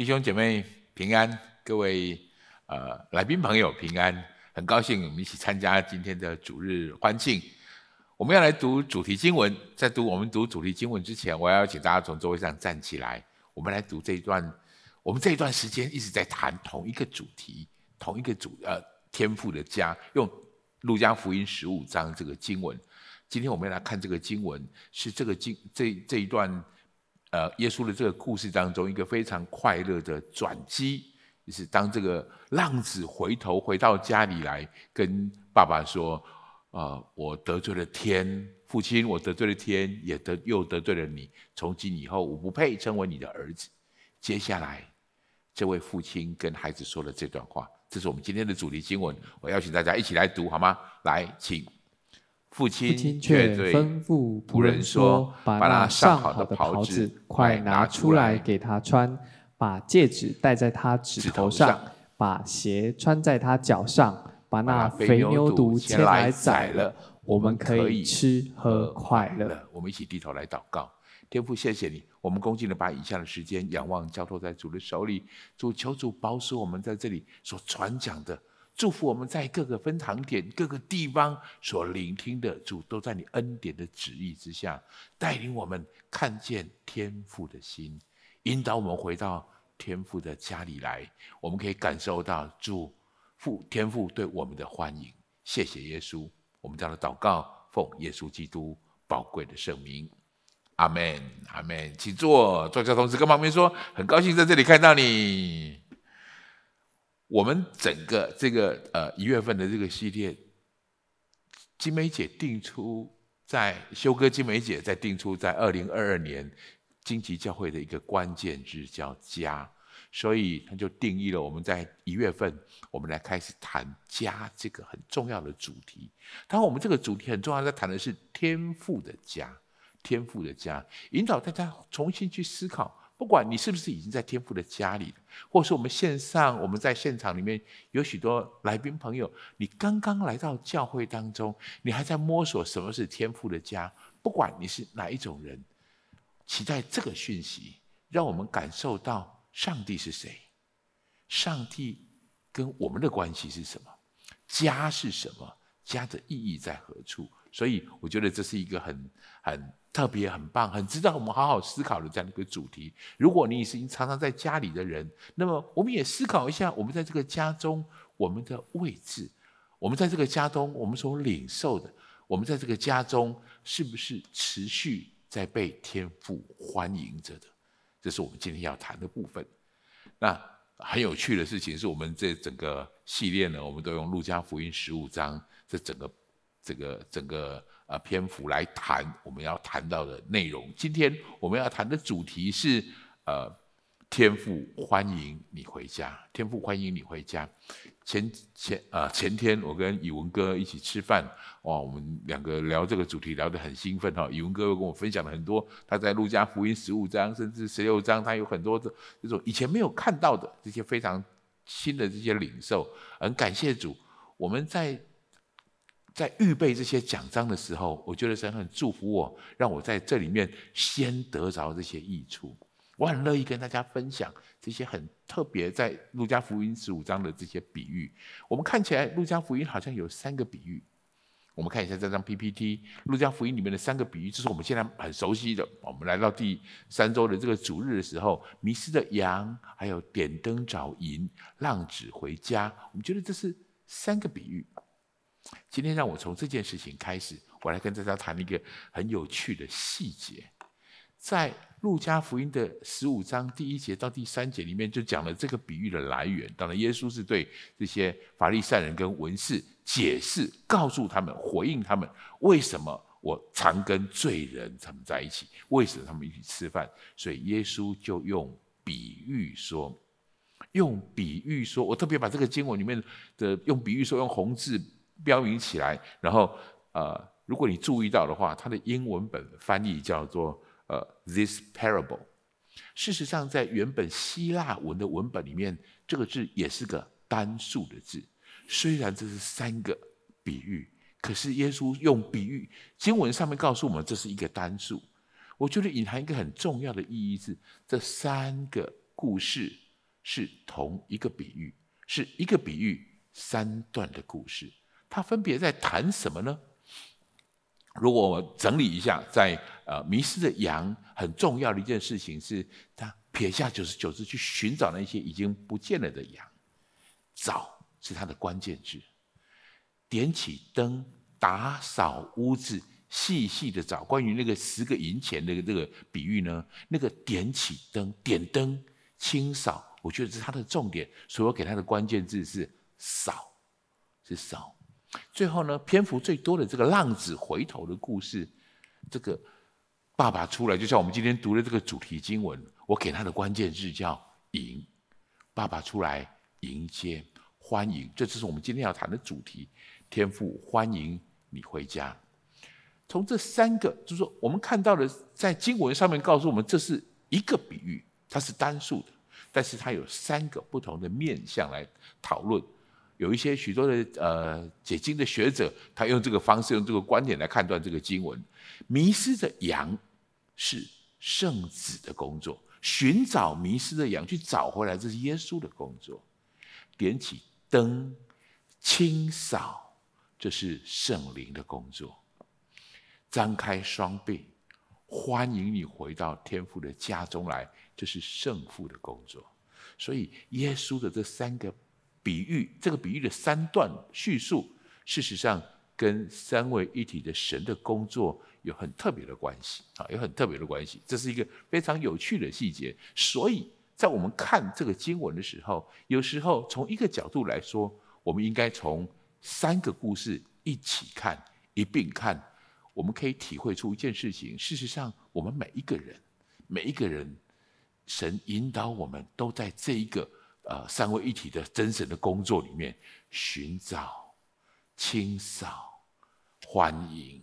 弟兄姐妹平安，各位呃来宾朋友平安，很高兴我们一起参加今天的主日欢庆。我们要来读主题经文，在读我们读主题经文之前，我要请大家从座位上站起来。我们来读这一段，我们这一段时间一直在谈同一个主题，同一个主呃天父的家，用路加福音十五章这个经文。今天我们要来看这个经文，是这个经这这一段。呃，耶稣的这个故事当中，一个非常快乐的转机，就是当这个浪子回头回到家里来，跟爸爸说：“呃，我得罪了天，父亲，我得罪了天，也得又得罪了你。从今以后，我不配称为你的儿子。”接下来，这位父亲跟孩子说了这段话，这是我们今天的主题经文。我邀请大家一起来读，好吗？来，请。父亲却吩咐仆人说：“把那上好的袍子快拿出来给他穿，把戒指戴在他指头上，把鞋穿在他脚上，把那肥牛犊牵来宰了，我们可以吃喝快乐。”我们一起低头来祷告，天父，谢谢你，我们恭敬的把以下的时间仰望交托在主的手里，主求主保守我们在这里所传讲的。祝福我们在各个分堂点、各个地方所聆听的主，都在你恩典的旨意之下，带领我们看见天父的心，引导我们回到天父的家里来。我们可以感受到主父天父对我们的欢迎。谢谢耶稣，我们这样的祷告，奉耶稣基督宝贵的圣名，阿门，阿门。请坐，坐下，同时跟旁边说，很高兴在这里看到你。我们整个这个呃一月份的这个系列，金梅姐定出在修哥金梅姐在定出在二零二二年荆棘教会的一个关键字叫家，所以他就定义了我们在一月份我们来开始谈家这个很重要的主题。当然，我们这个主题很重要，在谈的是天赋的家，天赋的家，引导大家重新去思考。不管你是不是已经在天父的家里，或是我们线上，我们在现场里面有许多来宾朋友，你刚刚来到教会当中，你还在摸索什么是天父的家。不管你是哪一种人，期待这个讯息，让我们感受到上帝是谁，上帝跟我们的关系是什么，家是什么，家的意义在何处。所以我觉得这是一个很很。特别很棒，很值得我们好好思考的这样的一个主题。如果你是常常在家里的人，那么我们也思考一下，我们在这个家中我们的位置，我们在这个家中我们所领受的，我们在这个家中是不是持续在被天父欢迎着的？这是我们今天要谈的部分。那很有趣的事情是我们这整个系列呢，我们都用路加福音十五章这整个这个整个。呃，篇幅来谈我们要谈到的内容。今天我们要谈的主题是，呃，天父欢迎你回家。天父欢迎你回家。前前、呃，前天我跟宇文哥一起吃饭，哇，我们两个聊这个主题聊得很兴奋哈。宇文哥又跟我分享了很多他在路加福音十五章甚至十六章，他有很多的这种以前没有看到的这些非常新的这些领受。很感谢主，我们在。在预备这些奖章的时候，我觉得神很祝福我，让我在这里面先得着这些益处。我很乐意跟大家分享这些很特别在路加福音十五章的这些比喻。我们看起来路加福音好像有三个比喻。我们看一下这张 PPT，路加福音里面的三个比喻，就是我们现在很熟悉的。我们来到第三周的这个主日的时候，迷失的羊，还有点灯找银，浪子回家。我们觉得这是三个比喻。今天让我从这件事情开始，我来跟大家谈一个很有趣的细节。在路加福音的十五章第一节到第三节里面，就讲了这个比喻的来源。当然，耶稣是对这些法利赛人跟文士解释，告诉他们，回应他们，为什么我常跟罪人他们在一起，为什么他们一起吃饭。所以耶稣就用比喻说，用比喻说，我特别把这个经文里面的用比喻说，用红字。标明起来，然后呃，如果你注意到的话，它的英文本翻译叫做呃，this parable。事实上，在原本希腊文的文本里面，这个字也是个单数的字。虽然这是三个比喻，可是耶稣用比喻，经文上面告诉我们这是一个单数。我觉得隐含一个很重要的意义是，这三个故事是同一个比喻，是一个比喻三段的故事。他分别在谈什么呢？如果我整理一下，在呃迷失的羊很重要的一件事情是，他撇下九十九只去寻找那些已经不见了的羊，找是他的关键字，点起灯，打扫屋子，细细的找。关于那个十个银钱的这个比喻呢，那个点起灯，点灯，清扫，我觉得是他的重点，所以我给他的关键字是扫，是扫。最后呢，篇幅最多的这个浪子回头的故事，这个爸爸出来，就像我们今天读的这个主题经文，我给他的关键字叫迎，爸爸出来迎接欢迎，这就是我们今天要谈的主题。天父欢迎你回家。从这三个，就是说我们看到的，在经文上面告诉我们，这是一个比喻，它是单数的，但是它有三个不同的面向来讨论。有一些许多的呃解经的学者，他用这个方式，用这个观点来判断这个经文。迷失的羊是圣子的工作，寻找迷失的羊去找回来，这是耶稣的工作。点起灯，清扫，这是圣灵的工作。张开双臂，欢迎你回到天父的家中来，这是圣父的工作。所以耶稣的这三个。比喻，这个比喻的三段叙述，事实上跟三位一体的神的工作有很特别的关系啊，有很特别的关系。这是一个非常有趣的细节。所以在我们看这个经文的时候，有时候从一个角度来说，我们应该从三个故事一起看，一并看，我们可以体会出一件事情。事实上，我们每一个人，每一个人，神引导我们都在这一个。呃，三位一体的真神的工作里面，寻找、清扫、欢迎，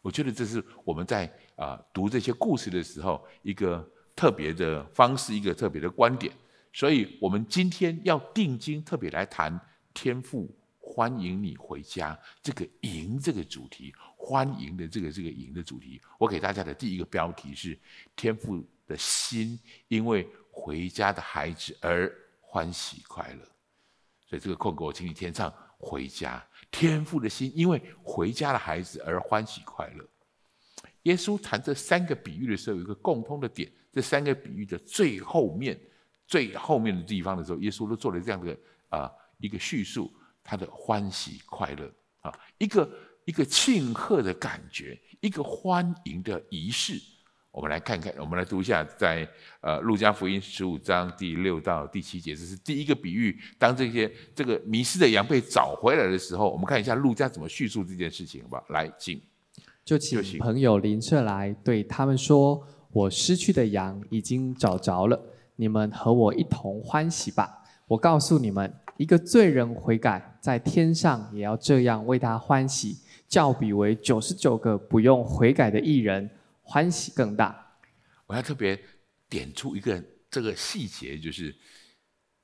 我觉得这是我们在啊、呃、读这些故事的时候一个特别的方式，一个特别的观点。所以，我们今天要定睛特别来谈天父欢迎你回家这个“迎”这个主题，欢迎的这个这个“迎”的主题。我给大家的第一个标题是：天父的心因为回家的孩子而。欢喜快乐，所以这个空格我请你填上。回家，天父的心因为回家的孩子而欢喜快乐。耶稣谈这三个比喻的时候，有一个共通的点：这三个比喻的最后面、最后面的地方的时候，耶稣都做了这样的啊、一个叙述，他的欢喜快乐啊，一个一个庆贺的感觉，一个欢迎的仪式。我们来看看，我们来读一下在，在呃路加福音十五章第六到第七节，这是第一个比喻。当这些这个迷失的羊被找回来的时候，我们看一下路加怎么叙述这件事情，好不好？来，请就请朋友邻舍来对他们说：“我失去的羊已经找着了，你们和我一同欢喜吧。”我告诉你们，一个罪人悔改，在天上也要这样为他欢喜，较比为九十九个不用悔改的义人。欢喜更大。我要特别点出一个这个细节，就是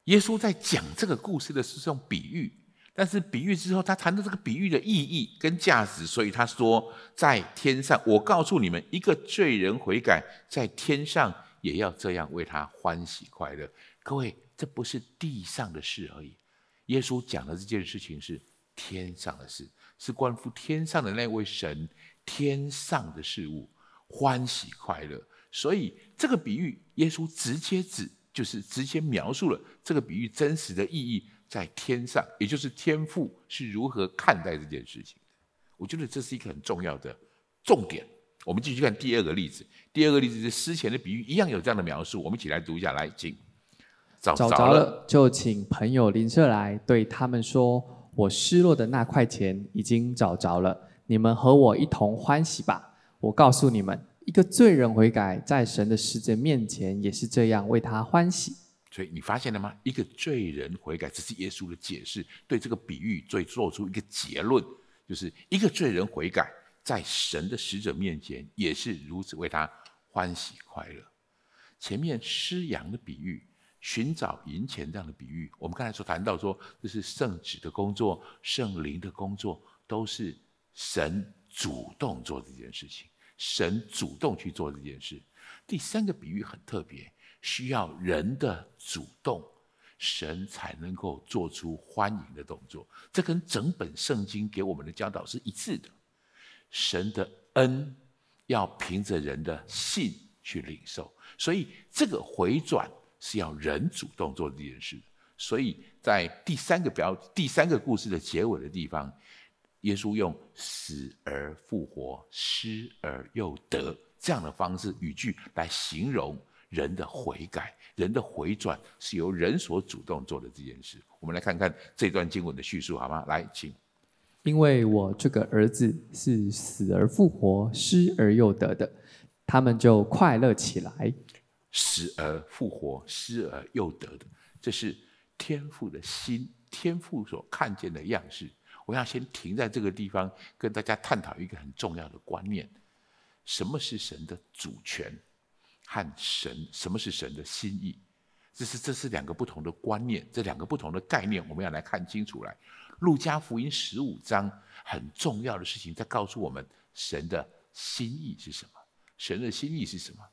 耶稣在讲这个故事的时候用比喻，但是比喻之后，他谈到这个比喻的意义跟价值，所以他说，在天上，我告诉你们，一个罪人悔改，在天上也要这样为他欢喜快乐。各位，这不是地上的事而已。耶稣讲的这件事情是天上的事，是关乎天上的那位神，天上的事物。欢喜快乐，所以这个比喻，耶稣直接指，就是直接描述了这个比喻真实的意义在天上，也就是天父是如何看待这件事情。我觉得这是一个很重要的重点。我们继续看第二个例子，第二个例子是失前的比喻，一样有这样的描述。我们一起来读一下，来，请找着了，找着了就请朋友邻舍来对他们说：“我失落的那块钱已经找着了，你们和我一同欢喜吧。”我告诉你们，一个罪人悔改，在神的使者面前也是这样为他欢喜。所以你发现了吗？一个罪人悔改，这是耶稣的解释，对这个比喻最做出一个结论，就是一个罪人悔改，在神的使者面前也是如此为他欢喜快乐。前面失羊的比喻，寻找银钱这样的比喻，我们刚才所谈到说，这是圣子的工作，圣灵的工作，都是神。主动做这件事情，神主动去做这件事。第三个比喻很特别，需要人的主动，神才能够做出欢迎的动作。这跟整本圣经给我们的教导是一致的。神的恩要凭着人的信去领受，所以这个回转是要人主动做这件事。所以在第三个标第三个故事的结尾的地方，耶稣用死而复活、失而又得这样的方式语句来形容人的悔改、人的回转是由人所主动做的这件事。我们来看看这段经文的叙述，好吗？来，请。因为我这个儿子是死而复活、失而又得的，他们就快乐起来。死而复活、失而又得的，这是天父的心，天父所看见的样式。我要先停在这个地方，跟大家探讨一个很重要的观念：什么是神的主权，和神什么是神的心意？这是这是两个不同的观念，这两个不同的概念，我们要来看清楚来。路加福音十五章很重要的事情，在告诉我们神的心意是什么？神的心意是什么？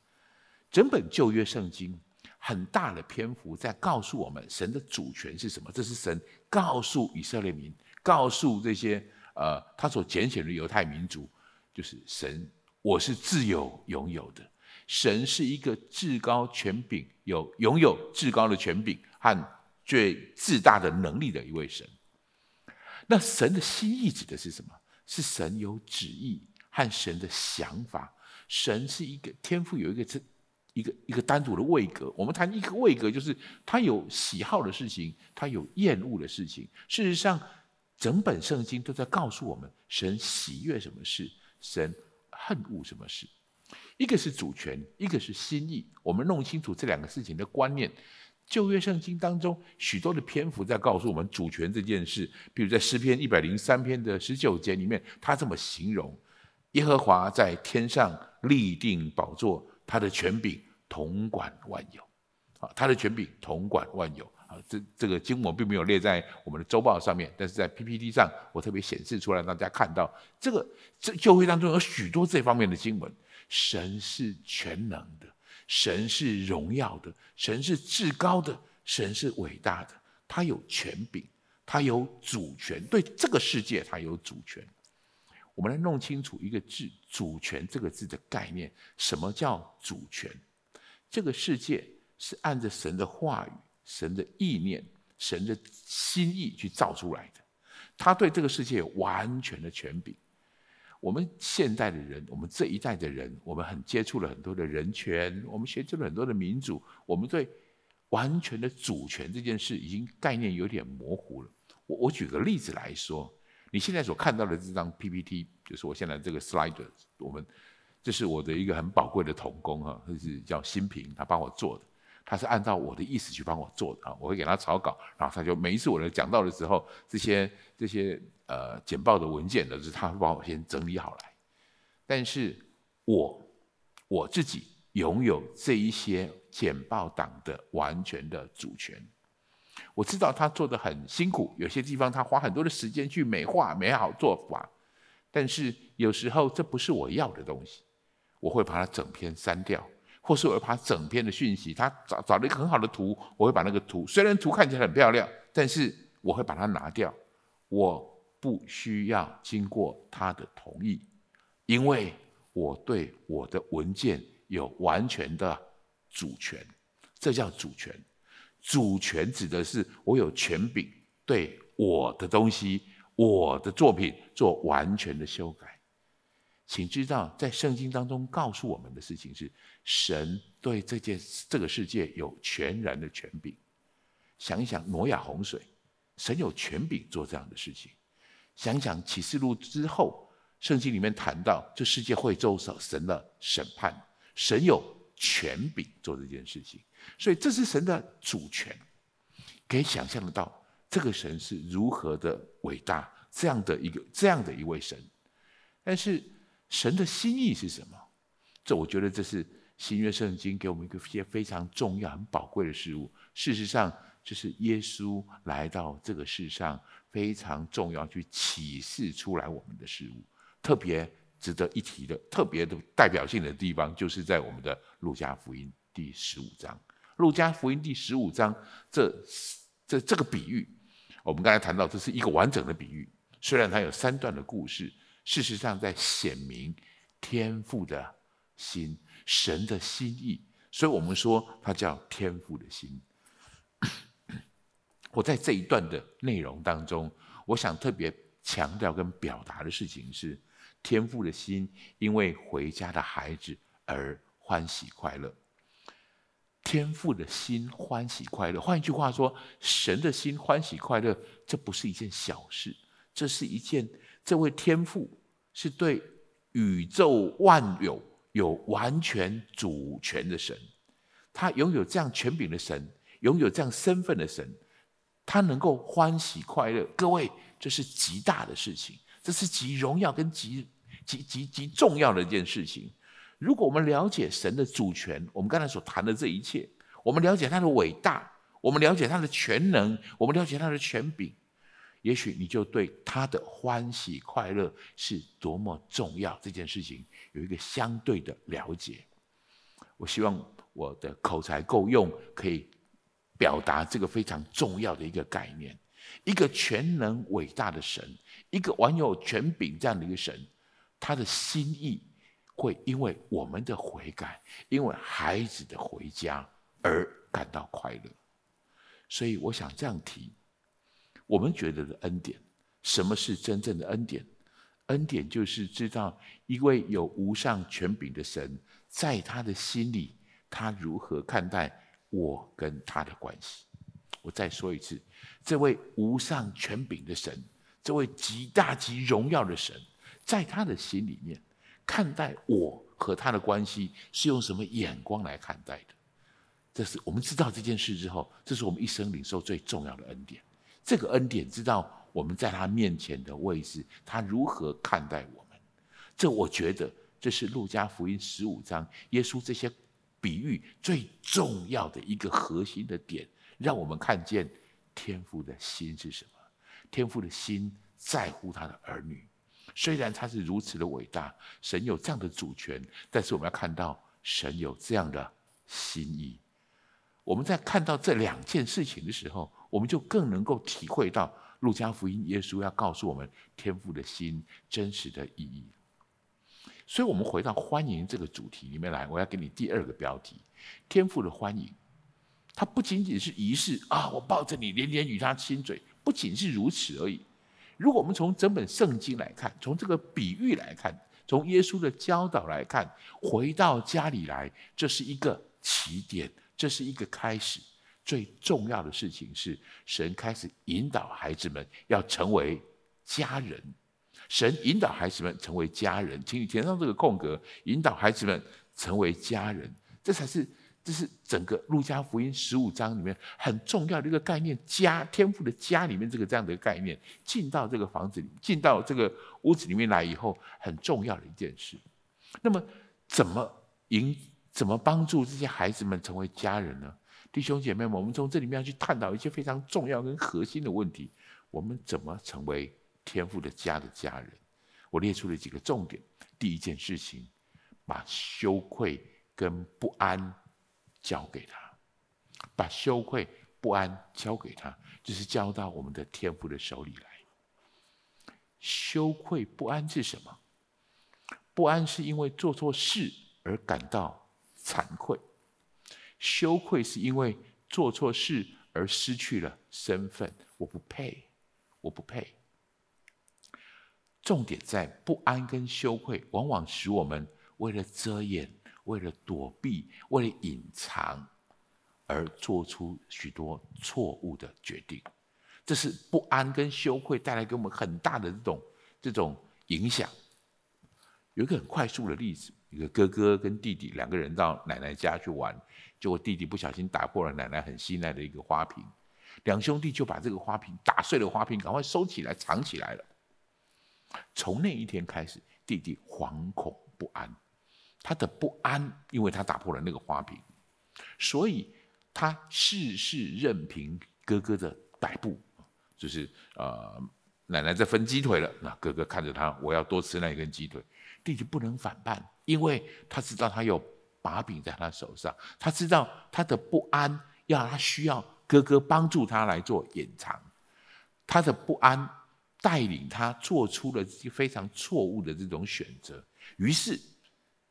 整本旧约圣经很大的篇幅在告诉我们神的主权是什么？这是神告诉以色列民，告诉这些呃他所拣选的犹太民族，就是神，我是自有拥有的。神是一个至高权柄，有拥有至高的权柄和最至大的能力的一位神。那神的心意指的是什么？是神有旨意和神的想法。神是一个天赋，有一个这一个一个单独的位格。我们谈一个位格，就是他有喜好的事情，他有厌恶的事情。事实上，整本圣经都在告诉我们：神喜悦什么事，神恨恶什么事。一个是主权，一个是心意。我们弄清楚这两个事情的观念。旧约圣经当中许多的篇幅在告诉我们主权这件事，比如在诗篇一百零三篇的十九节里面，他这么形容：耶和华在天上立定宝座，他的权柄统管万有。啊，他的权柄统管万有。这这个经文并没有列在我们的周报上面，但是在 PPT 上我特别显示出来，让大家看到这个这旧约当中有许多这方面的经文。神是全能的。神是荣耀的，神是至高的，神是伟大的，他有权柄，他有主权，对这个世界他有主权。我们来弄清楚一个字“主权”这个字的概念。什么叫主权？这个世界是按着神的话语、神的意念、神的心意去造出来的，他对这个世界有完全的权柄。我们现代的人，我们这一代的人，我们很接触了很多的人权，我们学习了很多的民主，我们对完全的主权这件事已经概念有点模糊了。我我举个例子来说，你现在所看到的这张 PPT，就是我现在这个 slide，我们这是我的一个很宝贵的童工啊，就是叫新平，他帮我做的。他是按照我的意思去帮我做的啊，我会给他草稿，然后他就每一次我的讲到的时候，这些这些呃简报的文件呢，是他帮我先整理好来。但是我我自己拥有这一些简报档的完全的主权。我知道他做的很辛苦，有些地方他花很多的时间去美化美好做法，但是有时候这不是我要的东西，我会把它整篇删掉。或是我把整篇的讯息，他找找了一个很好的图，我会把那个图，虽然图看起来很漂亮，但是我会把它拿掉。我不需要经过他的同意，因为我对我的文件有完全的主权。这叫主权。主权指的是我有权柄对我的东西、我的作品做完全的修改。请知道，在圣经当中告诉我们的事情是，神对这件这个世界有全然的权柄。想一想挪亚洪水，神有权柄做这样的事情。想一想启示录之后，圣经里面谈到这世界会受神的审判，神有权柄做这件事情。所以这是神的主权，可以想象得到这个神是如何的伟大，这样的一个这样的一位神，但是。神的心意是什么？这我觉得这是新约圣经给我们一个些非常重要、很宝贵的事物。事实上，这是耶稣来到这个世上非常重要去启示出来我们的事物。特别值得一提的、特别的代表性的地方，就是在我们的路加福音第十五章。路加福音第十五章这这这个比喻，我们刚才谈到这是一个完整的比喻，虽然它有三段的故事，事实上在显明天父的心、神的心意，所以我们说它叫天父的心。我在这一段的内容当中，我想特别强调跟表达的事情是，天父的心因为回家的孩子而欢喜快乐。天父的心欢喜快乐，换一句话说，神的心欢喜快乐，这不是一件小事，这是一件，这位天父是对宇宙万有有完全主权的神，他拥有这样权柄的神，拥有这样身份的神，他能够欢喜快乐，各位，这是极大的事情，这是极荣耀跟极极极极重要的一件事情。如果我们了解神的主权，我们刚才所谈的这一切，我们了解他的伟大，我们了解他的全能，我们了解他的权柄，也许你就对他的欢喜快乐是多么重要这件事情有一个相对的了解。我希望我的口才够用，可以表达这个非常重要的一个概念：一个全能伟大的神，一个完有权柄这样的一个神，他的心意。会因为我们的悔改，因为孩子的回家而感到快乐。所以我想这样提，我们觉得的恩典，什么是真正的恩典？恩典就是知道一位有无上权柄的神，在他的心里，他如何看待我跟他的关系。我再说一次，这位无上权柄的神，这位极大极荣耀的神，在他的心里面。看待我和他的关系是用什么眼光来看待的？这是我们知道这件事之后，这是我们一生领受最重要的恩典。这个恩典知道我们在他面前的位置，他如何看待我们。这我觉得这是路加福音十五章耶稣这些比喻最重要的一个核心的点，让我们看见天父的心是什么。天父的心在乎他的儿女。虽然他是如此的伟大，神有这样的主权，但是我们要看到神有这样的心意。我们在看到这两件事情的时候，我们就更能够体会到路加福音耶稣要告诉我们天父的心真实的意义。所以，我们回到欢迎这个主题里面来，我要给你第二个标题：天父的欢迎。它不仅仅是仪式啊，我抱着你连连与他亲嘴，不仅是如此而已。如果我们从整本圣经来看，从这个比喻来看，从耶稣的教导来看，回到家里来，这是一个起点，这是一个开始。最重要的事情是，神开始引导孩子们要成为家人。神引导孩子们成为家人，请你填上这个空格，引导孩子们成为家人，这才是。这是整个路加福音十五章里面很重要的一个概念，家，天赋的家里面这个这样的概念，进到这个房子里，进到这个屋子里面来以后，很重要的一件事。那么，怎么引，怎么帮助这些孩子们成为家人呢？弟兄姐妹们，我们从这里面要去探讨一些非常重要跟核心的问题：我们怎么成为天父的家的家人？我列出了几个重点。第一件事情，把羞愧跟不安。交给他，把羞愧不安交给他，就是交到我们的天父的手里来。羞愧不安是什么？不安是因为做错事而感到惭愧，羞愧是因为做错事而失去了身份，我不配，我不配。重点在不安跟羞愧，往往使我们为了遮掩。为了躲避，为了隐藏，而做出许多错误的决定，这是不安跟羞愧带来给我们很大的这种这种影响。有一个很快速的例子：一个哥哥跟弟弟两个人到奶奶家去玩，结果弟弟不小心打破了奶奶很心爱的一个花瓶，两兄弟就把这个花瓶打碎了，花瓶赶快收起来藏起来了。从那一天开始，弟弟惶恐不安。他的不安，因为他打破了那个花瓶，所以他事事任凭哥哥的摆布，就是呃，奶奶在分鸡腿了，那哥哥看着他，我要多吃那一根鸡腿，弟弟不能反叛，因为他知道他有把柄在他手上，他知道他的不安要他需要哥哥帮助他来做掩藏，他的不安带领他做出了非常错误的这种选择，于是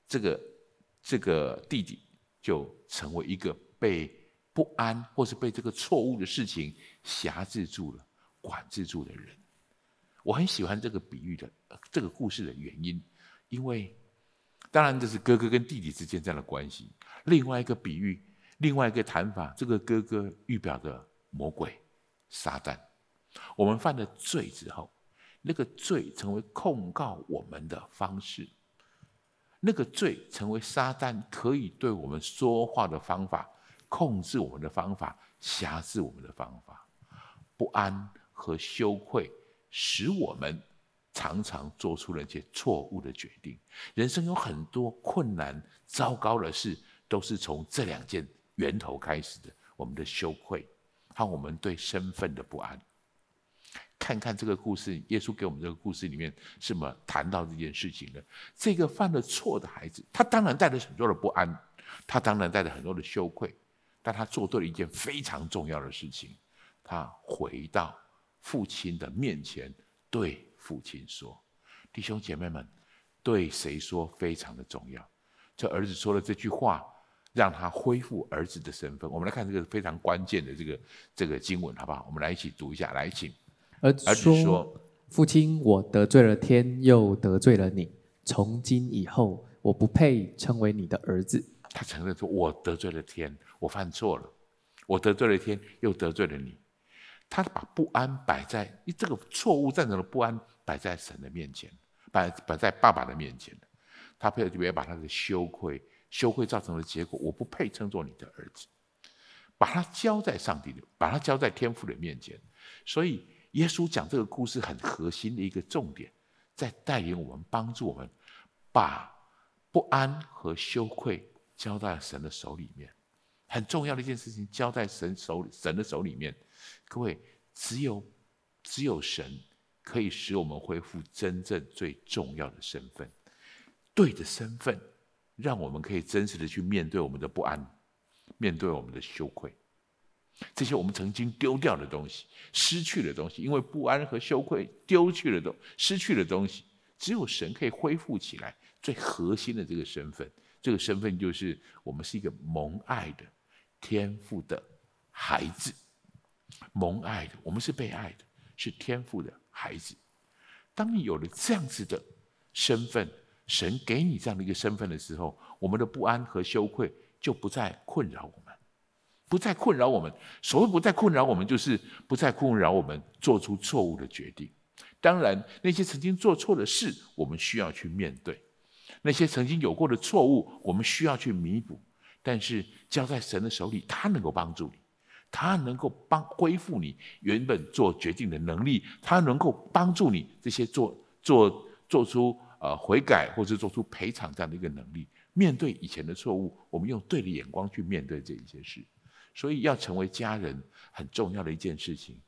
这个这个弟弟就成为一个被不安或是被这个错误的事情挟制住了、管制住的人。我很喜欢这个比喻的这个故事的原因，因为。当然，这是哥哥跟弟弟之间这样的关系。另外一个比喻，另外一个谈法，这个哥哥预表的魔鬼撒旦。我们犯了罪之后，那个罪成为控告我们的方式，那个罪成为撒旦可以对我们说话的方法，控制我们的方法，挟制我们的方法。不安和羞愧使我们。常常做出了一些错误的决定。人生有很多困难、糟糕的事，都是从这两件源头开始的：我们的羞愧和我们对身份的不安。看看这个故事，耶稣给我们这个故事里面是怎么谈到这件事情的？这个犯了错的孩子，他当然带着很多的不安，他当然带着很多的羞愧，但他做对了一件非常重要的事情，他回到父亲的面前，对。父亲说：“弟兄姐妹们，对谁说非常的重要。这儿子说了这句话，让他恢复儿子的身份。我们来看这个非常关键的这个这个经文，好不好？我们来一起读一下。来，请儿子说：父亲，我得罪了天，又得罪了你。从今以后，我不配称为你的儿子。他承认说：我得罪了天，我犯错了，我得罪了天，又得罪了你。他把不安摆在这个错误造成的不安。”摆在神的面前，摆摆在爸爸的面前，他配特别把他的羞愧、羞愧造成的结果，我不配称作你的儿子，把他交在上帝的，把他交在天父的面前。所以耶稣讲这个故事很核心的一个重点，在带领我们、帮助我们，把不安和羞愧交在神的手里面。很重要的一件事情，交在神手里神的手里面。各位，只有只有神。可以使我们恢复真正最重要的身份，对的身份，让我们可以真实的去面对我们的不安，面对我们的羞愧，这些我们曾经丢掉的东西、失去的东西，因为不安和羞愧丢去了东失去的东西，只有神可以恢复起来最核心的这个身份。这个身份就是我们是一个蒙爱的天赋的孩子，蒙爱的，我们是被爱的，是天赋的。孩子，当你有了这样子的身份，神给你这样的一个身份的时候，我们的不安和羞愧就不再困扰我们，不再困扰我们。所谓不再困扰我们，就是不再困扰我们做出错误的决定。当然，那些曾经做错的事，我们需要去面对；那些曾经有过的错误，我们需要去弥补。但是交在神的手里，他能够帮助你。他能够帮恢复你原本做决定的能力，他能够帮助你这些做做做出呃悔改或者做出赔偿这样的一个能力。面对以前的错误，我们用对的眼光去面对这一些事。所以要成为家人很重要的一件事情，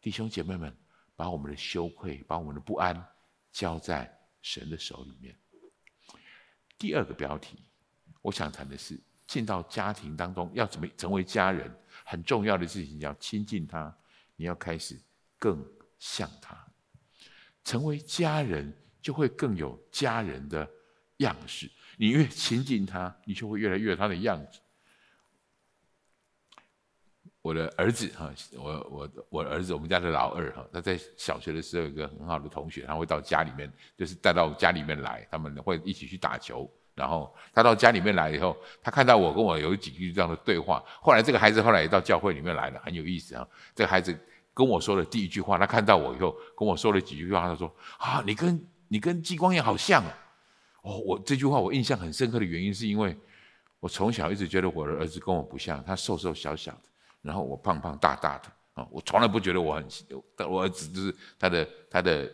弟兄姐妹们，把我们的羞愧、把我们的不安交在神的手里面。第二个标题，我想谈的是进到家庭当中要怎么成为家人。很重要的事情，要亲近他，你要开始更像他，成为家人，就会更有家人的样式。你越亲近他，你就会越来越有他的样子。我的儿子哈，我我我儿子，我们家的老二哈，他在小学的时候有个很好的同学，他会到家里面，就是带到家里面来，他们会一起去打球。然后他到家里面来以后，他看到我跟我有几句这样的对话。后来这个孩子后来也到教会里面来了，很有意思啊。这个孩子跟我说的第一句话，他看到我以后跟我说了几句话，他说：“啊，你跟你跟季光也好像啊。”哦，我这句话我印象很深刻的原因是因为我从小一直觉得我的儿子跟我不像，他瘦瘦小小的，然后我胖胖大大的啊，我从来不觉得我很，我儿子就是他的他的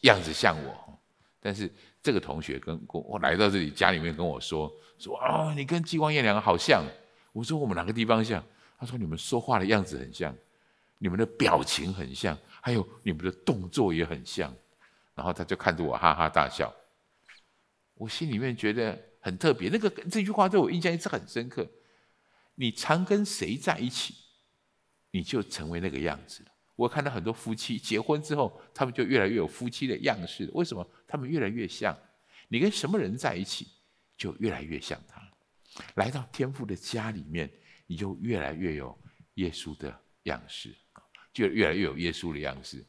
样子像我，但是。这个同学跟跟我来到这里家里面跟我说说啊，你跟季光燕两个好像。我说我们哪个地方像？他说你们说话的样子很像，你们的表情很像，还有你们的动作也很像。然后他就看着我哈哈大笑。我心里面觉得很特别。那个这句话对我印象一直很深刻。你常跟谁在一起，你就成为那个样子了。我看到很多夫妻结婚之后，他们就越来越有夫妻的样式。为什么？他们越来越像。你跟什么人在一起，就越来越像他。来到天父的家里面，你就越来越有耶稣的样式，就越来越有耶稣的样式。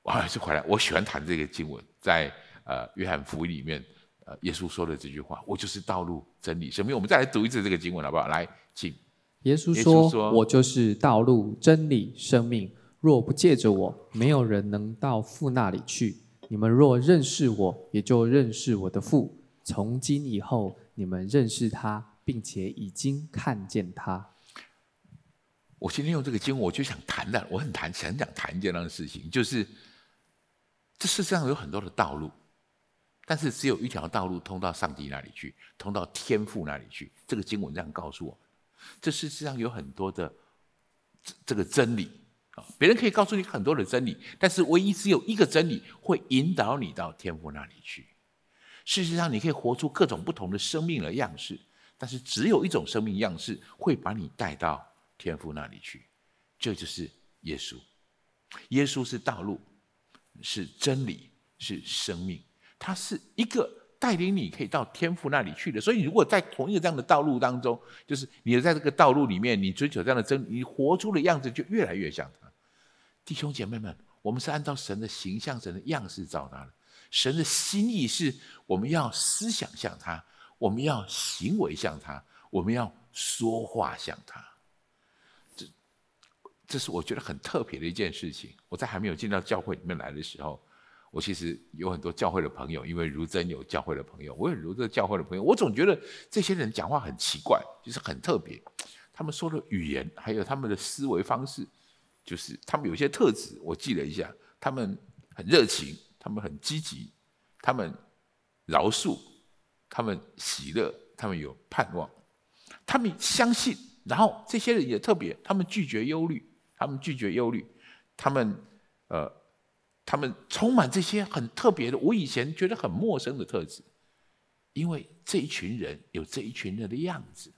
我还是回来，我喜欢谈这个经文，在呃约翰福音里面，呃耶稣说的这句话：“我就是道路、真理、生命。”我们再来读一次这个经文，好不好？来，请。耶稣说：“稣说我就是道路、真理、生命。若不借着我，没有人能到父那里去。你们若认识我，也就认识我的父。从今以后，你们认识他，并且已经看见他。”我今天用这个经文，我就想谈的，我很谈，很想讲谈一件那样的事情，就是。这世上有很多的道路，但是只有一条道路通到上帝那里去，通到天父那里去。这个经文这样告诉我们：这世上有很多的这这个真理啊，别人可以告诉你很多的真理，但是唯一只有一个真理会引导你到天父那里去。事实上，你可以活出各种不同的生命的样式，但是只有一种生命样式会把你带到天父那里去，这就是耶稣。耶稣是道路。是真理，是生命，它是一个带领你可以到天父那里去的。所以，如果在同一个这样的道路当中，就是你在这个道路里面，你追求这样的真理，你活出的样子就越来越像他。弟兄姐妹们，我们是按照神的形象、神的样式找他的。神的心意是我们要思想像他，我们要行为像他，我们要说话像他。这这是我觉得很特别的一件事情。我在还没有进到教会里面来的时候，我其实有很多教会的朋友，因为如真有教会的朋友，我有如真教会的朋友，我总觉得这些人讲话很奇怪，就是很特别。他们说的语言，还有他们的思维方式，就是他们有些特质，我记了一下，他们很热情，他们很积极，他们饶恕，他们喜乐，他们有盼望，他们相信。然后这些人也特别，他们拒绝忧虑。他们拒绝忧虑，他们，呃，他们充满这些很特别的，我以前觉得很陌生的特质，因为这一群人有这一群人的样子。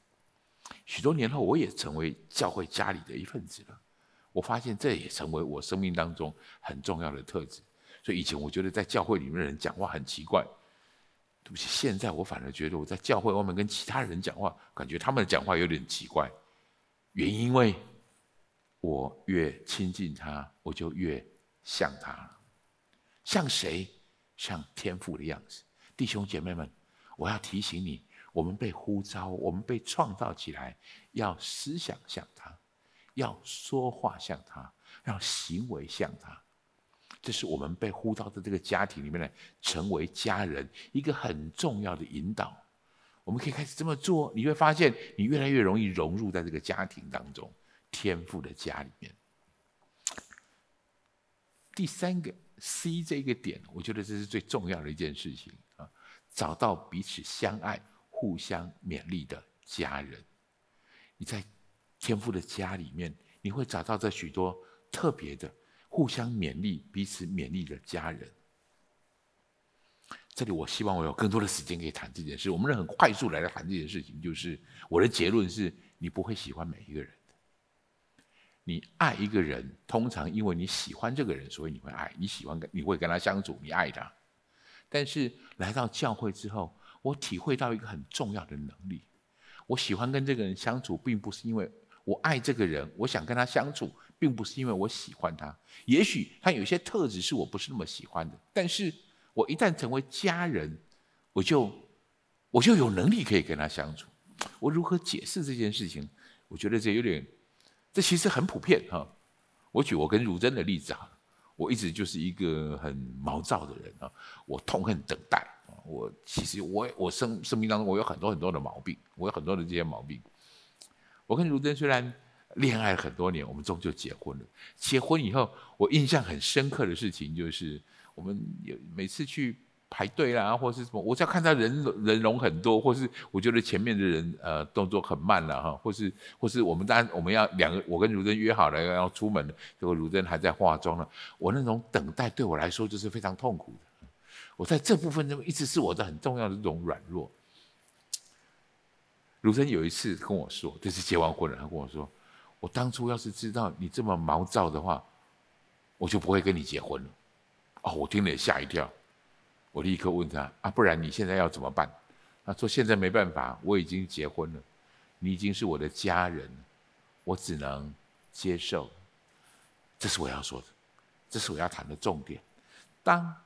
许多年后，我也成为教会家里的一份子了。我发现这也成为我生命当中很重要的特质。所以以前我觉得在教会里面的人讲话很奇怪，对不起，现在我反而觉得我在教会外面跟其他人讲话，感觉他们的讲话有点奇怪，原因为。我越亲近他，我就越像他。像谁？像天父的样子。弟兄姐妹们，我要提醒你，我们被呼召，我们被创造起来，要思想像他，要说话像他，让行为像他。这是我们被呼召的这个家庭里面来成为家人一个很重要的引导。我们可以开始这么做，你会发现你越来越容易融入在这个家庭当中。天父的家里面，第三个 C 这个点，我觉得这是最重要的一件事情啊！找到彼此相爱、互相勉励的家人。你在天父的家里面，你会找到这许多特别的、互相勉励、彼此勉励的家人。这里，我希望我有更多的时间可以谈这件事。我们能很快速来谈这件事情，就是我的结论是：你不会喜欢每一个人。你爱一个人，通常因为你喜欢这个人，所以你会爱。你喜欢跟你会跟他相处，你爱他。但是来到教会之后，我体会到一个很重要的能力。我喜欢跟这个人相处，并不是因为我爱这个人，我想跟他相处，并不是因为我喜欢他。也许他有些特质是我不是那么喜欢的，但是我一旦成为家人，我就我就有能力可以跟他相处。我如何解释这件事情？我觉得这有点。这其实很普遍哈，我举我跟如真的例子哈，我一直就是一个很毛躁的人啊，我痛恨等待啊，我其实我我生生命当中我有很多很多的毛病，我有很多的这些毛病。我跟如真虽然恋爱很多年，我们终究结婚了。结婚以后，我印象很深刻的事情就是，我们有每次去。排队啦，或是什么，我只要看到人人龙很多，或是我觉得前面的人呃动作很慢了哈，或是或是我们当然我们要两个，我跟如真约好了要出门，结果如真还在化妆呢，我那种等待对我来说就是非常痛苦的。我在这部分中一直是我的很重要的这种软弱，卢生有一次跟我说，这是结完婚了，他跟我说，我当初要是知道你这么毛躁的话，我就不会跟你结婚了。哦，我听了也吓一跳，我立刻问他啊，不然你现在要怎么办？他说现在没办法，我已经结婚了，你已经是我的家人，我只能接受。这是我要说的，这是我要谈的重点。当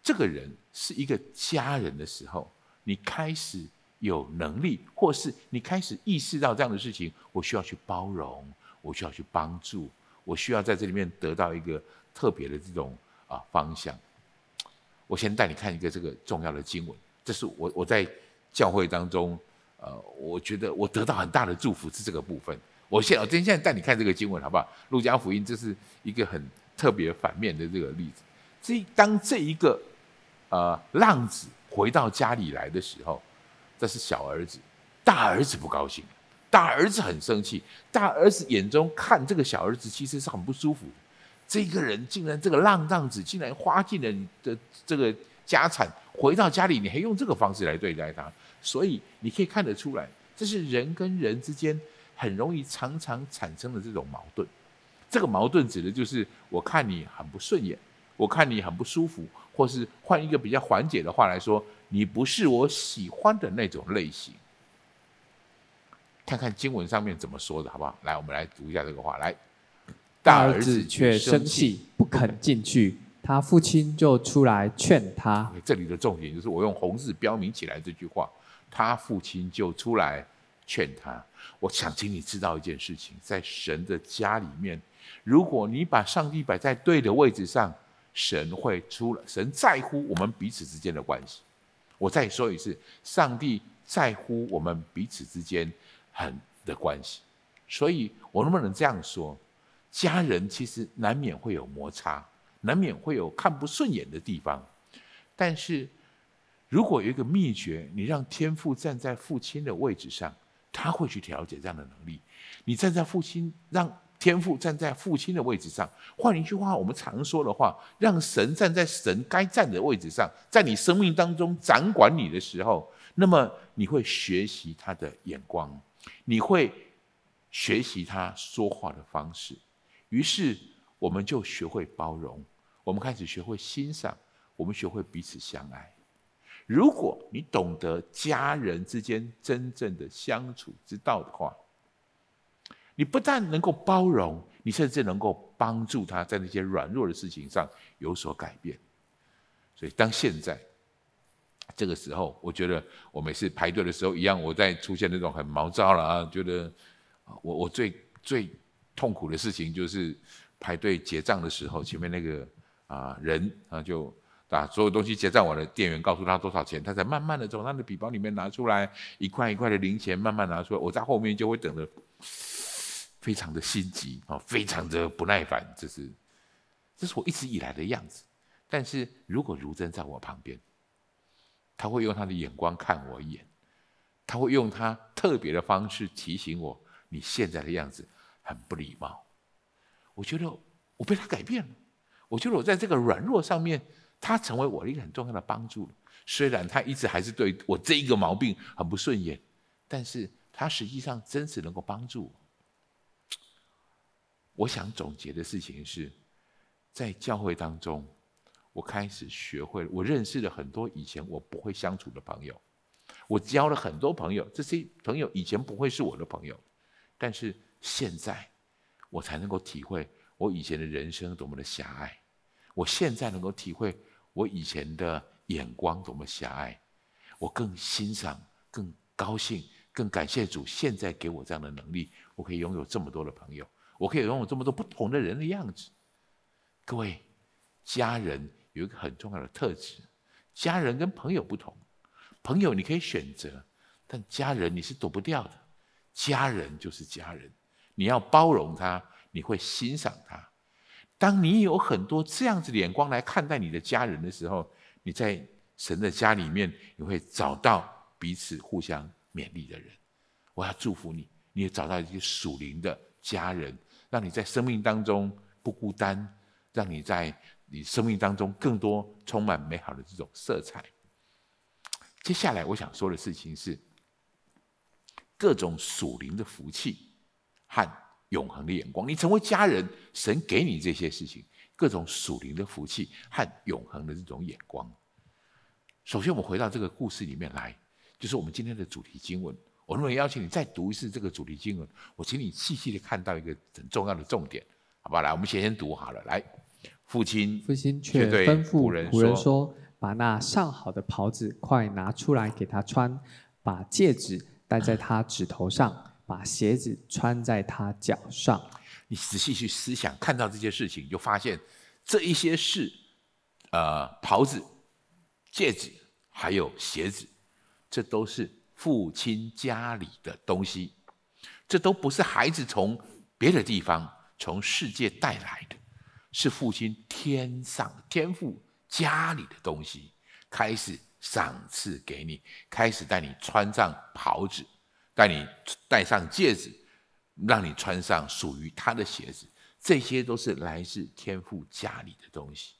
这个人是一个家人的时候，你开始有能力，或是你开始意识到这样的事情，我需要去包容，我需要去帮助，我需要在这里面得到一个特别的这种啊方向。我先带你看一个这个重要的经文，这是我我在教会当中，呃，我觉得我得到很大的祝福是这个部分。我现我今天现在带你看这个经文好不好？路加福音这是一个很特别反面的这个例子。这当这一个呃浪子回到家里来的时候，这是小儿子，大儿子不高兴，大儿子很生气，大儿子眼中看这个小儿子其实是很不舒服。这个人竟然这个浪荡子竟然花尽了你的这个家产，回到家里你还用这个方式来对待他，所以你可以看得出来，这是人跟人之间。很容易常常产生的这种矛盾，这个矛盾指的就是我看你很不顺眼，我看你很不舒服，或是换一个比较缓解的话来说，你不是我喜欢的那种类型。看看经文上面怎么说的，好不好？来，我们来读一下这个话。来，大儿子却生气，不肯进去，他父亲就出来劝他。这里的重点就是我用红字标明起来这句话，他父亲就出来。劝他，我想请你知道一件事情，在神的家里面，如果你把上帝摆在对的位置上，神会出来。神在乎我们彼此之间的关系。我再说一次，上帝在乎我们彼此之间很的关系。所以，我能不能这样说？家人其实难免会有摩擦，难免会有看不顺眼的地方，但是如果有一个秘诀，你让天父站在父亲的位置上。他会去调节这样的能力。你站在父亲，让天父站在父亲的位置上。换一句话，我们常说的话，让神站在神该站的位置上，在你生命当中掌管你的时候，那么你会学习他的眼光，你会学习他说话的方式。于是，我们就学会包容，我们开始学会欣赏，我们学会彼此相爱。如果你懂得家人之间真正的相处之道的话，你不但能够包容，你甚至能够帮助他在那些软弱的事情上有所改变。所以，当现在这个时候，我觉得我每次排队的时候一样，我在出现那种很毛躁了啊，觉得我我最最痛苦的事情就是排队结账的时候，前面那个啊人啊就。把，所有东西结账完了，店员告诉他多少钱，他才慢慢的从他的笔包里面拿出来一块一块的零钱，慢慢拿出来。我在后面就会等得非常的心急啊，非常的不耐烦。这是，这是我一直以来的样子。但是如果如真在我旁边，他会用他的眼光看我一眼，他会用他特别的方式提醒我，你现在的样子很不礼貌。我觉得我被他改变了，我觉得我在这个软弱上面。他成为我的一个很重要的帮助，虽然他一直还是对我这一个毛病很不顺眼，但是他实际上真实能够帮助我。我想总结的事情是，在教会当中，我开始学会，我认识了很多以前我不会相处的朋友，我交了很多朋友，这些朋友以前不会是我的朋友，但是现在我才能够体会我以前的人生多么的狭隘，我现在能够体会。我以前的眼光多么狭隘，我更欣赏、更高兴、更感谢主，现在给我这样的能力，我可以拥有这么多的朋友，我可以拥有这么多不同的人的样子。各位，家人有一个很重要的特质，家人跟朋友不同，朋友你可以选择，但家人你是躲不掉的，家人就是家人，你要包容他，你会欣赏他。当你有很多这样子的眼光来看待你的家人的时候，你在神的家里面，你会找到彼此互相勉励的人。我要祝福你，你也找到一些属灵的家人，让你在生命当中不孤单，让你在你生命当中更多充满美好的这种色彩。接下来我想说的事情是，各种属灵的福气和永恒的眼光。你成为家人，神给你这些事情，各种属灵的福气和永恒的这种眼光。首先，我们回到这个故事里面来，就是我们今天的主题经文。我认为邀请你再读一次这个主题经文，我请你细细的看到一个很重要的重点，好不好？来，我们先先读好了。来，父亲，父亲却吩咐仆人说：“把那上好的袍子快拿出来给他穿，把戒指戴在他指头上，把鞋子穿在他脚上。”你仔细去思想，看到这些事情，就发现这一些事，呃，袍子、戒指还有鞋子，这都是。父亲家里的东西，这都不是孩子从别的地方、从世界带来的，是父亲天上天父家里的东西，开始赏赐给你，开始带你穿上袍子，带你戴上戒指，让你穿上属于他的鞋子，这些都是来自天父家里的东西。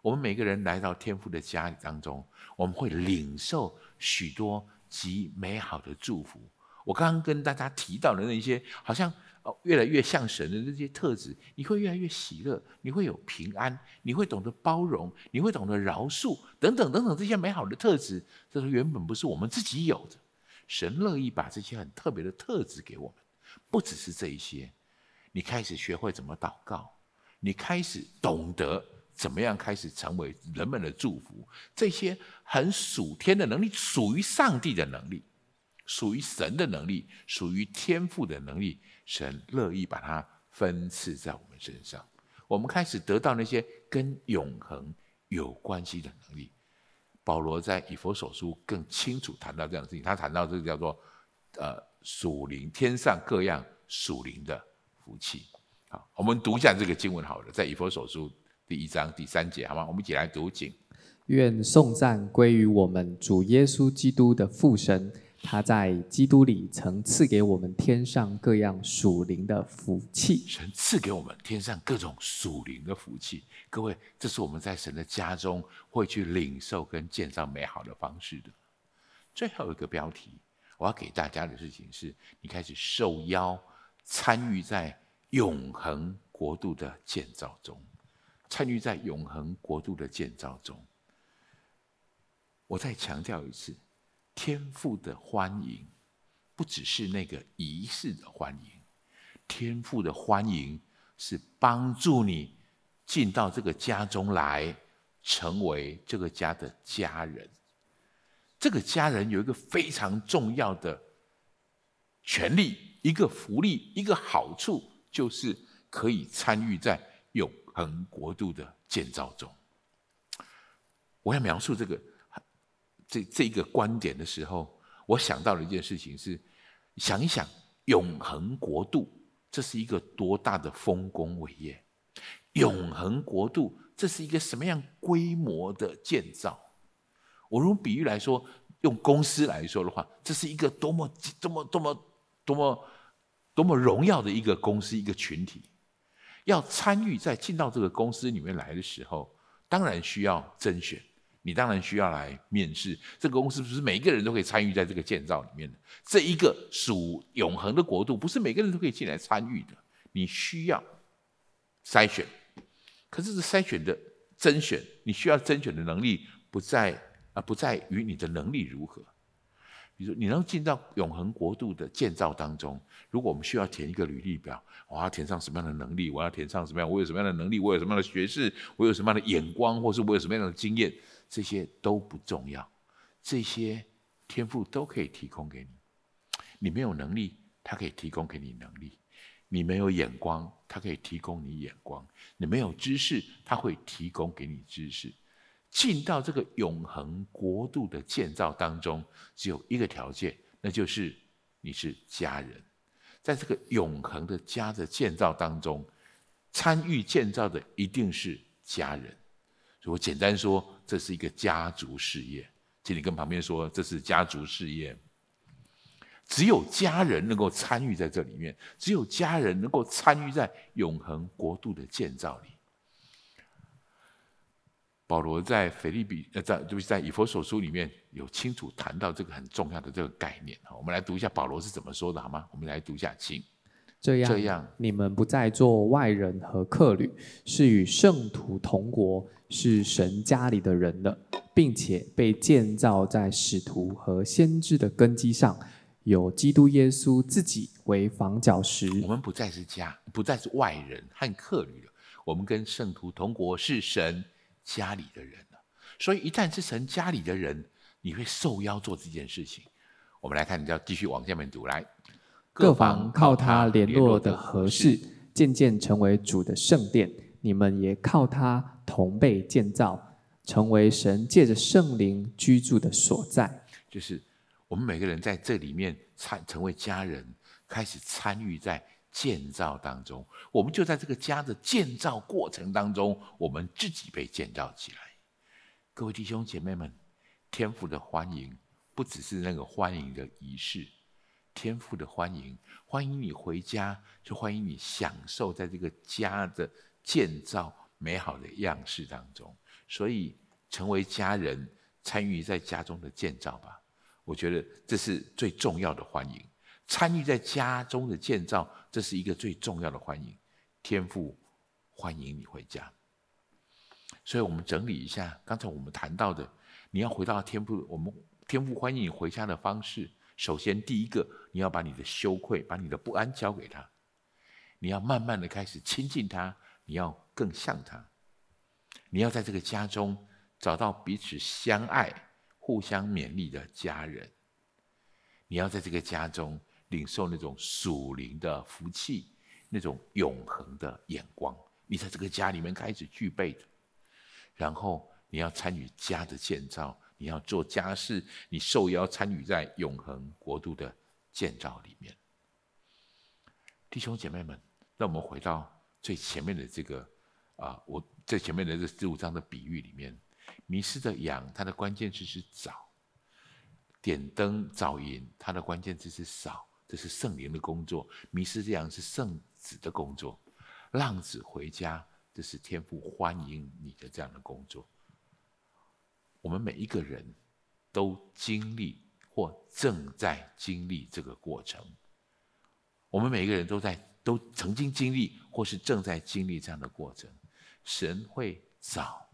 我们每个人来到天父的家里当中，我们会领受许多。极美好的祝福。我刚刚跟大家提到的那些，好像哦越来越像神的那些特质，你会越来越喜乐，你会有平安，你会懂得包容，你会懂得饶恕，等等等等这些美好的特质，这是原本不是我们自己有的。神乐意把这些很特别的特质给我们，不只是这一些。你开始学会怎么祷告，你开始懂得。怎么样开始成为人们的祝福？这些很属天的能力，属于上帝的能力，属于神的能力，属于天赋的能力，神乐意把它分赐在我们身上。我们开始得到那些跟永恒有关系的能力。保罗在以弗所书更清楚谈到这样的事情，他谈到这个叫做呃属灵天上各样属灵的福气。好，我们读一下这个经文好了，在以弗所书。第一章第三节，好吗？我们一起来读经。愿颂赞归于我们主耶稣基督的父神，他在基督里曾赐给我们天上各样属灵的福气。神赐给我们天上各种属灵的福气。各位，这是我们在神的家中会去领受跟建造美好的方式的。最后一个标题，我要给大家的事情是：你开始受邀参与在永恒国度的建造中。参与在永恒国度的建造中，我再强调一次，天父的欢迎不只是那个仪式的欢迎，天父的欢迎是帮助你进到这个家中来，成为这个家的家人。这个家人有一个非常重要的权利，一个福利，一个好处，就是可以参与在永恒国度的建造中，我要描述这个这这一个观点的时候，我想到了一件事情是：想一想，永恒国度这是一个多大的丰功伟业？永恒国度这是一个什么样规模的建造？我用比喻来说，用公司来说的话，这是一个多么多么多么多么多么荣耀的一个公司，一个群体。要参与在进到这个公司里面来的时候，当然需要甄选，你当然需要来面试。这个公司不是每一个人都可以参与在这个建造里面的。这一个属永恒的国度，不是每个人都可以进来参与的。你需要筛选，可是这筛选的甄选，你需要甄选的能力不在啊，不在于你的能力如何。比如说，你能进到永恒国度的建造当中，如果我们需要填一个履历表，我要填上什么样的能力？我要填上什么样？我有什么样的能力？我有什么样的学识？我有什么样的眼光？或是我有什么样的经验？这些都不重要，这些天赋都可以提供给你。你没有能力，他可以提供给你能力；你没有眼光，他可以提供你眼光；你没有知识，他会提供给你知识。进到这个永恒国度的建造当中，只有一个条件，那就是你是家人。在这个永恒的家的建造当中，参与建造的一定是家人。我简单说，这是一个家族事业。请你跟旁边说，这是家族事业。只有家人能够参与在这里面，只有家人能够参与在永恒国度的建造里。保罗在腓立比呃，在就是在以弗所书里面有清楚谈到这个很重要的这个概念。我们来读一下保罗是怎么说的，好吗？我们来读一下，请。这样，这样你们不再做外人和客旅，是与圣徒同国，是神家里的人了，并且被建造在使徒和先知的根基上，有基督耶稣自己为房角石。我们不再是家，不再是外人和客旅了，我们跟圣徒同国，是神家里的人了。所以，一旦是神家里的人，你会受邀做这件事情。我们来看，你要继续往下面读来。各房靠他联络的合适，渐渐成为主的圣殿。你们也靠他同被建造，成为神借着圣灵居住的所在。就是我们每个人在这里面参成为家人，开始参与在建造当中。我们就在这个家的建造过程当中，我们自己被建造起来。各位弟兄姐妹们，天父的欢迎不只是那个欢迎的仪式。天父的欢迎，欢迎你回家，就欢迎你享受在这个家的建造美好的样式当中。所以，成为家人，参与在家中的建造吧。我觉得这是最重要的欢迎。参与在家中的建造，这是一个最重要的欢迎。天父欢迎你回家。所以我们整理一下刚才我们谈到的，你要回到天父，我们天父欢迎你回家的方式。首先，第一个，你要把你的羞愧、把你的不安交给他，你要慢慢的开始亲近他，你要更像他，你要在这个家中找到彼此相爱、互相勉励的家人，你要在这个家中领受那种属灵的福气、那种永恒的眼光，你在这个家里面开始具备的，然后你要参与家的建造。你要做家事，你受邀参与在永恒国度的建造里面。弟兄姐妹们，让我们回到最前面的这个啊，我最前面的这十五章的比喻里面，迷失的羊，它的关键词是找；点灯找银，它的关键词是少，这是圣灵的工作；迷失的羊是圣子的工作；浪子回家，这是天父欢迎你的这样的工作。我们每一个人都经历或正在经历这个过程。我们每一个人都在都曾经经历或是正在经历这样的过程。神会找，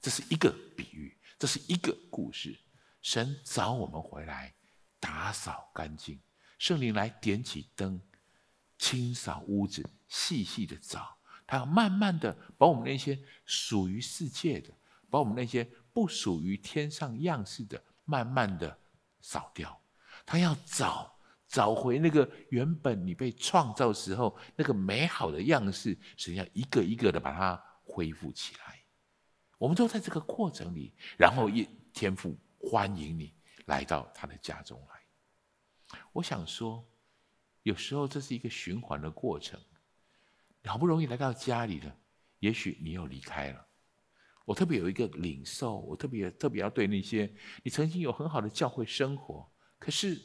这是一个比喻，这是一个故事。神找我们回来，打扫干净，圣灵来点起灯，清扫屋子，细细的找。他要慢慢的把我们那些属于世界的，把我们那些。不属于天上样式的，慢慢的扫掉。他要找找回那个原本你被创造时候那个美好的样式，实际上一个一个的把它恢复起来。我们都在这个过程里，然后一天父欢迎你来到他的家中来。我想说，有时候这是一个循环的过程。好不容易来到家里了，也许你又离开了。我特别有一个领受，我特别特别要对那些你曾经有很好的教会生活，可是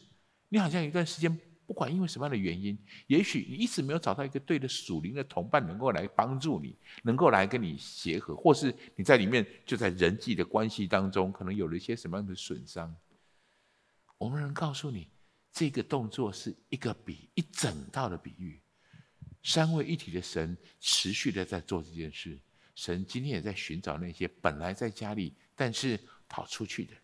你好像有一段时间，不管因为什么样的原因，也许你一直没有找到一个对的属灵的同伴，能够来帮助你，能够来跟你协和，或是你在里面就在人际的关系当中，可能有了一些什么样的损伤。我们能告诉你，这个动作是一个比一整套的比喻，三位一体的神持续的在做这件事。神今天也在寻找那些本来在家里，但是跑出去的人。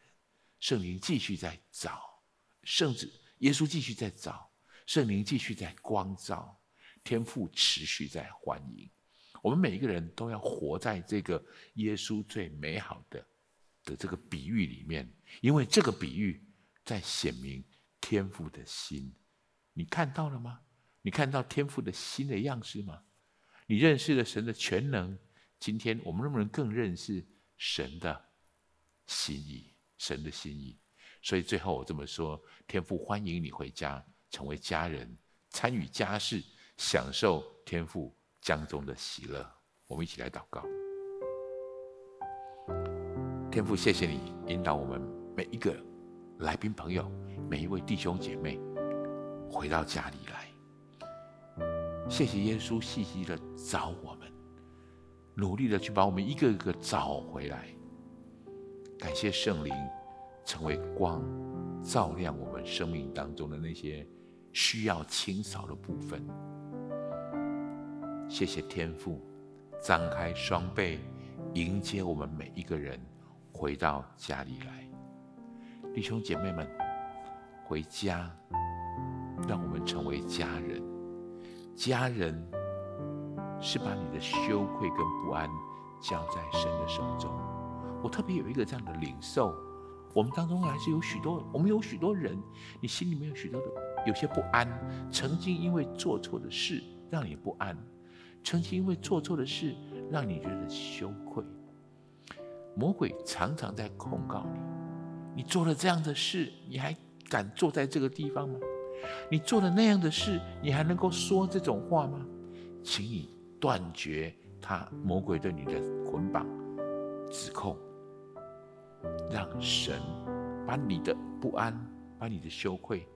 圣灵继续在找，甚至耶稣继续在找，圣灵继续在光照，天父持续在欢迎。我们每一个人都要活在这个耶稣最美好的的这个比喻里面，因为这个比喻在显明天父的心。你看到了吗？你看到天父的心的样式吗？你认识了神的全能。今天我们能不能更认识神的心意？神的心意。所以最后我这么说：天父欢迎你回家，成为家人，参与家事，享受天父江中的喜乐。我们一起来祷告。天父，谢谢你引导我们每一个来宾朋友，每一位弟兄姐妹回到家里来。谢谢耶稣细细的找我们。努力的去把我们一个一个找回来，感谢圣灵成为光，照亮我们生命当中的那些需要清扫的部分。谢谢天父，张开双臂迎接我们每一个人回到家里来。弟兄姐妹们，回家，让我们成为家人。家人是把你的羞愧跟不安交在神的手中。我特别有一个这样的领受，我们当中还是有许多，我们有许多人，你心里面有许多的有些不安，曾经因为做错的事让你不安，曾经因为做错的事让你觉得羞愧。魔鬼常常在控告你，你做了这样的事，你还敢坐在这个地方吗？你做了那样的事，你还能够说这种话吗？请你断绝他魔鬼对你的捆绑、指控。让神把你的不安、把你的羞愧，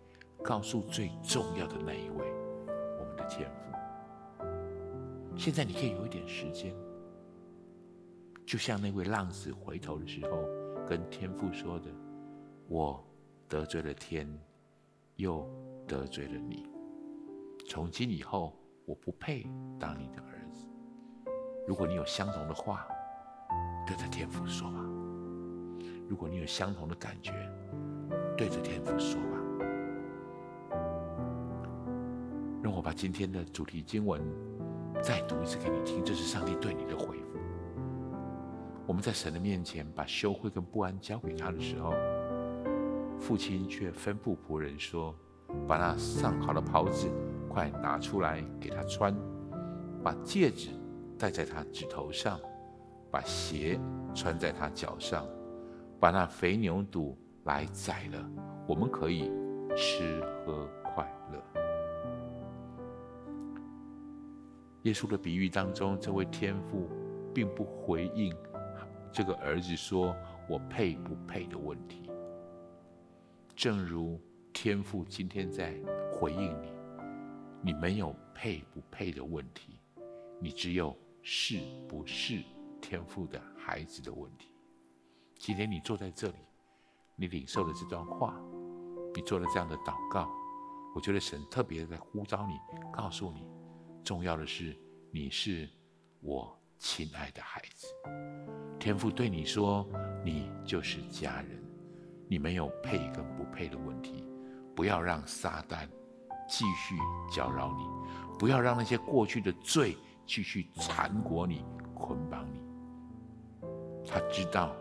告诉最重要的那一位，我们的天父。现在你可以有一点时间，就像那位浪子回头的时候，跟天父说的：“我得罪了天，又得罪了你。从今以后，我不配当你的儿。”如果你有相同的话，对着天父说吧。如果你有相同的感觉，对着天父说吧。让我把今天的主题经文再读一次给你听，这是上帝对你的回复。我们在神的面前把羞愧跟不安交给他的时候，父亲却吩咐仆人说：“把那上好的袍子快拿出来给他穿，把戒指戴在他指头上，把鞋穿在他脚上。”把那肥牛肚来宰了，我们可以吃喝快乐。耶稣的比喻当中，这位天父并不回应这个儿子说“我配不配”的问题，正如天父今天在回应你，你没有配不配的问题，你只有是不是天赋的孩子的问题。今天你坐在这里，你领受了这段话，你做了这样的祷告，我觉得神特别在呼召你，告诉你，重要的是你是我亲爱的孩子。天赋对你说，你就是家人，你没有配跟不配的问题，不要让撒旦继续搅扰你，不要让那些过去的罪继续缠裹你、捆绑你。他知道。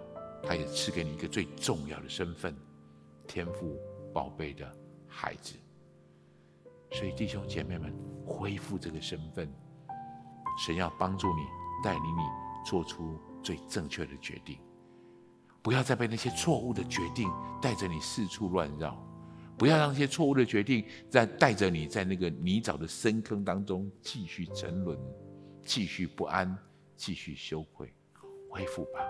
他也赐给你一个最重要的身份，天赋宝贝的孩子。所以弟兄姐妹们，恢复这个身份，神要帮助你，带领你做出最正确的决定，不要再被那些错误的决定带着你四处乱绕，不要让那些错误的决定再带着你在那个泥沼的深坑当中继续沉沦，继续不安，继续羞愧，恢复吧。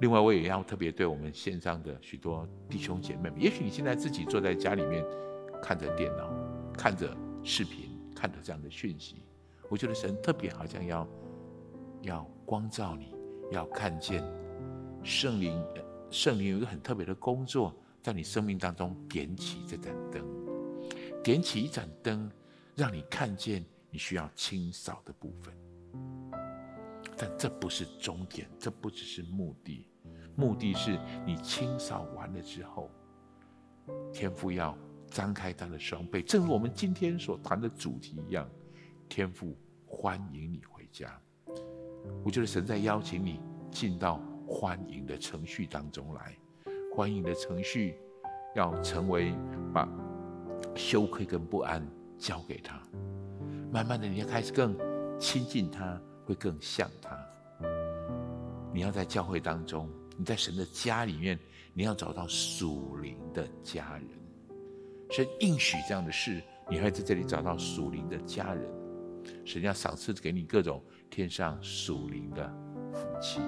另外，我也要特别对我们线上的许多弟兄姐妹们，也许你现在自己坐在家里面，看着电脑，看着视频，看着这样的讯息，我觉得神特别好像要要光照你，要看见圣灵，圣灵有一个很特别的工作，在你生命当中点起这盏灯，点起一盏灯，让你看见你需要清扫的部分。但这不是终点，这不只是目的。目的是你清扫完了之后，天父要张开他的双臂，正如我们今天所谈的主题一样，天父欢迎你回家。我觉得神在邀请你进到欢迎的程序当中来，欢迎的程序要成为把羞愧跟不安交给他，慢慢的你要开始更亲近他，会更像他。你要在教会当中。你在神的家里面，你要找到属灵的家人，神应许这样的事，你会在这里找到属灵的家人。神要赏赐给你各种天上属灵的福气。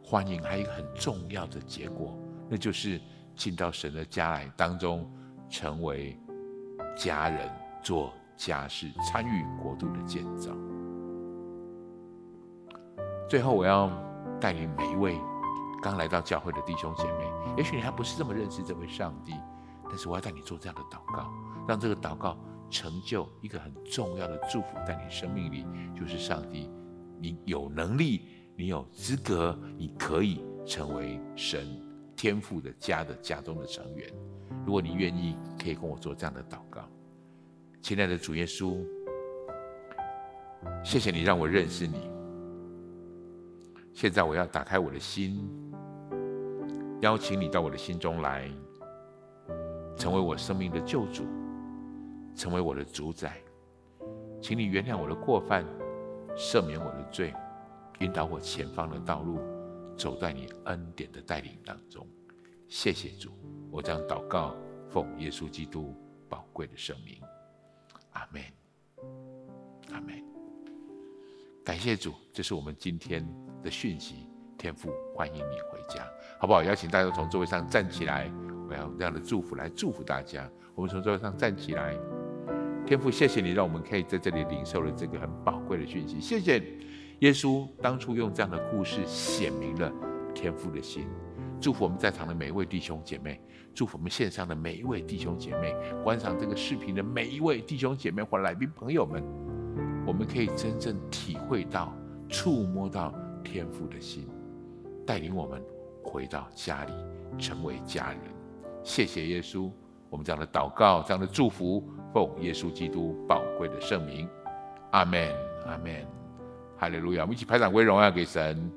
欢迎还有一个很重要的结果，那就是进到神的家来当中，成为家人，做家事，参与国度的建造。最后，我要带领每一位刚来到教会的弟兄姐妹，也许你还不是这么认识这位上帝，但是我要带你做这样的祷告，让这个祷告成就一个很重要的祝福在你生命里，就是上帝，你有能力，你有资格，你可以成为神天赋的家的家中的成员。如果你愿意，可以跟我做这样的祷告。亲爱的主耶稣，谢谢你让我认识你。现在我要打开我的心，邀请你到我的心中来，成为我生命的救主，成为我的主宰。请你原谅我的过犯，赦免我的罪，引导我前方的道路，走在你恩典的带领当中。谢谢主，我将祷告奉耶稣基督宝贵的圣名。阿门，阿门。感谢主，这是我们今天的讯息。天父欢迎你回家，好不好？邀请大家从座位上站起来，我要用这样的祝福来祝福大家。我们从座位上站起来。天父，谢谢你，让我们可以在这里领受了这个很宝贵的讯息。谢谢耶稣当初用这样的故事显明了天父的心。祝福我们在场的每一位弟兄姐妹，祝福我们线上的每一位弟兄姐妹，观赏这个视频的每一位弟兄姐妹或来宾朋友们，我们可以真正体会到、触摸到天父的心，带领我们回到家里，成为家人。谢谢耶稣，我们这样的祷告、这样的祝福，奉耶稣基督宝贵的圣名，阿门，阿门，哈利路亚！我们一起拍掌归荣耀给神。